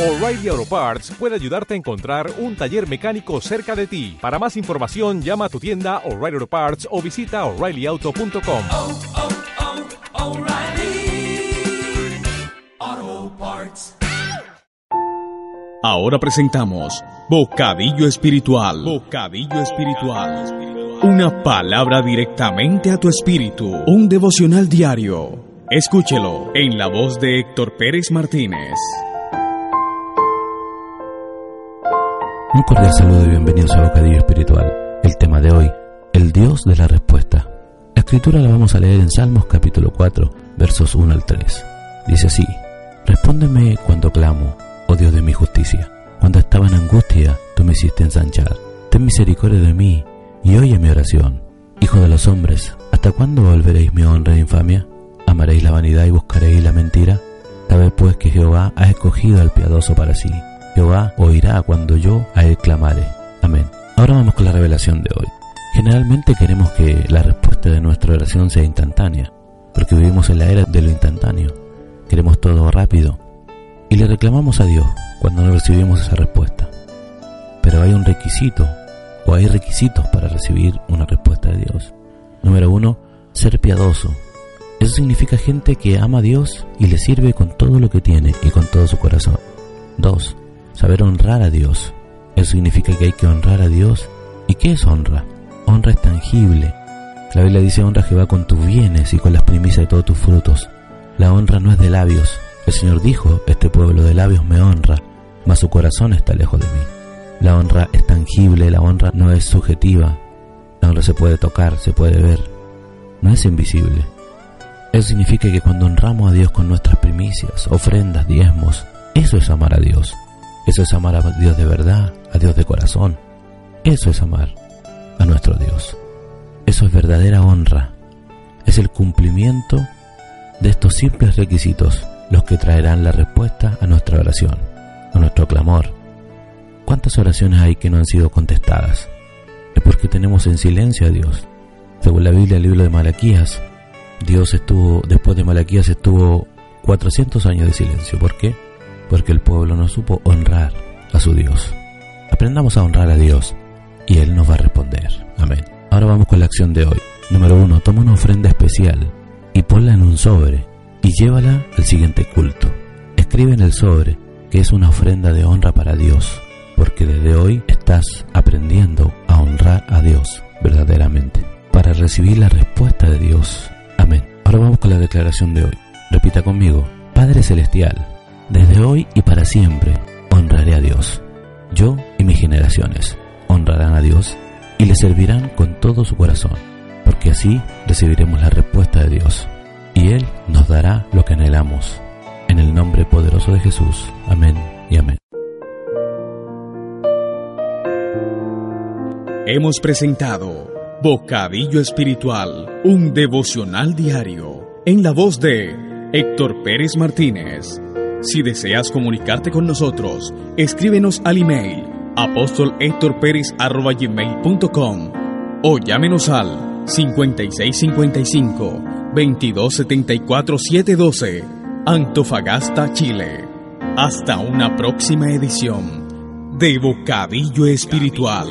O'Reilly Auto Parts puede ayudarte a encontrar un taller mecánico cerca de ti. Para más información, llama a tu tienda O'Reilly Auto Parts o visita oreillyauto.com. oh, oh, O'Reilly Auto Parts. Ahora presentamos Bocadillo Espiritual. Bocadillo Espiritual. Una palabra directamente a tu espíritu. Un devocional diario. Escúchelo en la voz de Héctor Pérez Martínez. Un cordial saludo y bienvenidos a Bocadillo Espiritual. El tema de hoy, el Dios de la respuesta. La escritura la vamos a leer en Salmos capítulo 4, versos 1 al 3. Dice así, Respóndeme cuando clamo, oh Dios de mi justicia. Cuando estaba en angustia, tú me hiciste ensanchar. Ten misericordia de mí y oye mi oración. Hijo de los hombres, ¿hasta cuándo volveréis mi honra e infamia? ¿Amaréis la vanidad y buscaréis la mentira? Sabed pues que Jehová ha escogido al piadoso para sí. Jehová oirá cuando yo a él clamare. Amén. Ahora vamos con la revelación de hoy. Generalmente queremos que la respuesta de nuestra oración sea instantánea, porque vivimos en la era de lo instantáneo. Queremos todo rápido y le reclamamos a Dios cuando no recibimos esa respuesta. Pero hay un requisito o hay requisitos para recibir una respuesta de Dios. Número uno, ser piadoso. Eso significa gente que ama a Dios y le sirve con todo lo que tiene y con todo su corazón. Dos, saber honrar a Dios. Eso significa que hay que honrar a Dios. ¿Y qué es honra? Honra es tangible. La Biblia dice honra a Jehová con tus bienes y con las primicias de todos tus frutos. La honra no es de labios. El Señor dijo, este pueblo de labios me honra, mas su corazón está lejos de mí. La honra es tangible, la honra no es subjetiva. La honra se puede tocar, se puede ver. No es invisible. Eso significa que cuando honramos a Dios con nuestras primicias, ofrendas, diezmos, eso es amar a Dios. Eso es amar a Dios de verdad, a Dios de corazón. Eso es amar a nuestro Dios. Eso es verdadera honra. Es el cumplimiento de estos simples requisitos los que traerán la respuesta a nuestra oración, a nuestro clamor. ¿Cuántas oraciones hay que no han sido contestadas? Es porque tenemos en silencio a Dios. Según la Biblia, el libro de Malaquías, Dios estuvo, después de Malaquías, estuvo 400 años de silencio. ¿Por qué? Porque el pueblo no supo honrar a su Dios. Aprendamos a honrar a Dios y Él nos va a responder. Amén. Ahora vamos con la acción de hoy. Número uno, toma una ofrenda especial y ponla en un sobre y llévala al siguiente culto. Escribe en el sobre que es una ofrenda de honra para Dios, porque desde hoy estás aprendiendo a honrar a Dios verdaderamente, para recibir la respuesta de Dios. Amén. Ahora vamos con la declaración de hoy. Repita conmigo, Padre Celestial, desde hoy y para siempre honraré a Dios. Yo y mis generaciones honrarán a Dios y le servirán con todo su corazón, porque así recibiremos la respuesta de Dios y Él nos dará lo que anhelamos. En el nombre poderoso de Jesús. Amén y amén. Hemos presentado Bocadillo Espiritual, un devocional diario, en la voz de Héctor Pérez Martínez. Si deseas comunicarte con nosotros, escríbenos al email apóstolhectorperez.com o llámenos al 5655 2274 712 Antofagasta, Chile. Hasta una próxima edición de Bocadillo Espiritual.